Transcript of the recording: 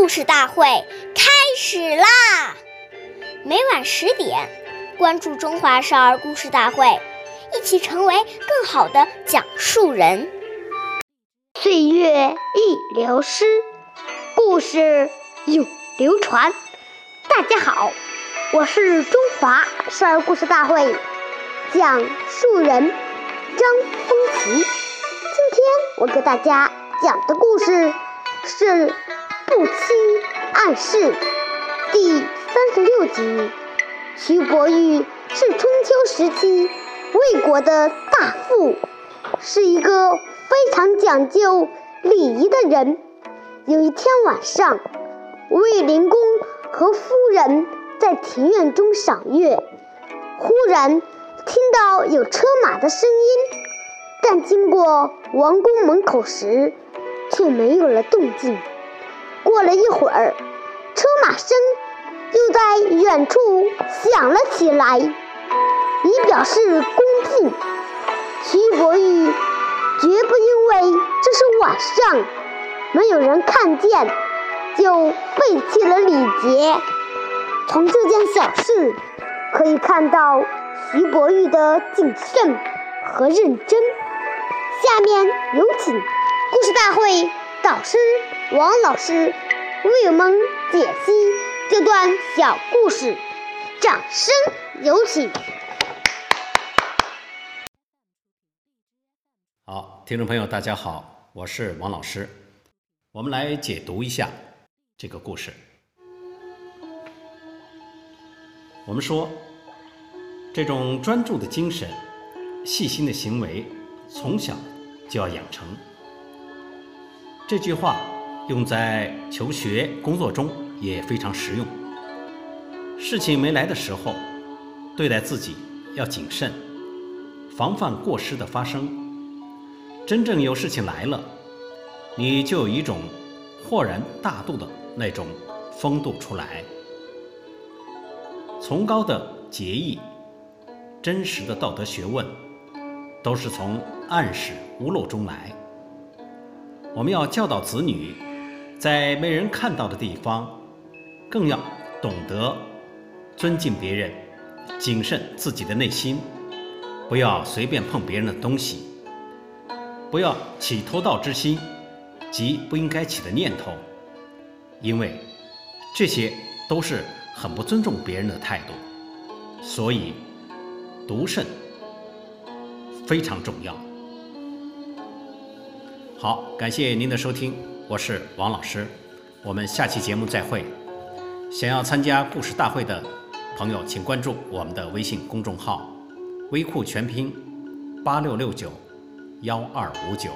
故事大会开始啦！每晚十点，关注《中华少儿故事大会》，一起成为更好的讲述人。岁月易流失，故事永流传。大家好，我是中华少儿故事大会讲述人张风奇。今天我给大家讲的故事是。不期暗示第三十六集，徐伯玉是春秋时期魏国的大夫，是一个非常讲究礼仪的人。有一天晚上，魏灵公和夫人在庭院中赏月，忽然听到有车马的声音，但经过王宫门口时，却没有了动静。过了一会儿，车马声又在远处响了起来，以表示恭敬。徐伯玉绝不因为这是晚上，没有人看见，就背弃了礼节。从这件小事可以看到徐伯玉的谨慎和认真。下面有请故事大会导师。王老师为我们解析这段小故事，掌声有请。好，听众朋友，大家好，我是王老师。我们来解读一下这个故事。我们说，这种专注的精神、细心的行为，从小就要养成。这句话。用在求学、工作中也非常实用。事情没来的时候，对待自己要谨慎，防范过失的发生。真正有事情来了，你就有一种豁然大度的那种风度出来。崇高的节义、真实的道德学问，都是从暗室无漏中来。我们要教导子女。在没人看到的地方，更要懂得尊敬别人，谨慎自己的内心，不要随便碰别人的东西，不要起偷盗之心及不应该起的念头，因为这些都是很不尊重别人的态度。所以，独慎非常重要。好，感谢您的收听。我是王老师，我们下期节目再会。想要参加故事大会的朋友，请关注我们的微信公众号“微库全拼八六六九幺二五九”。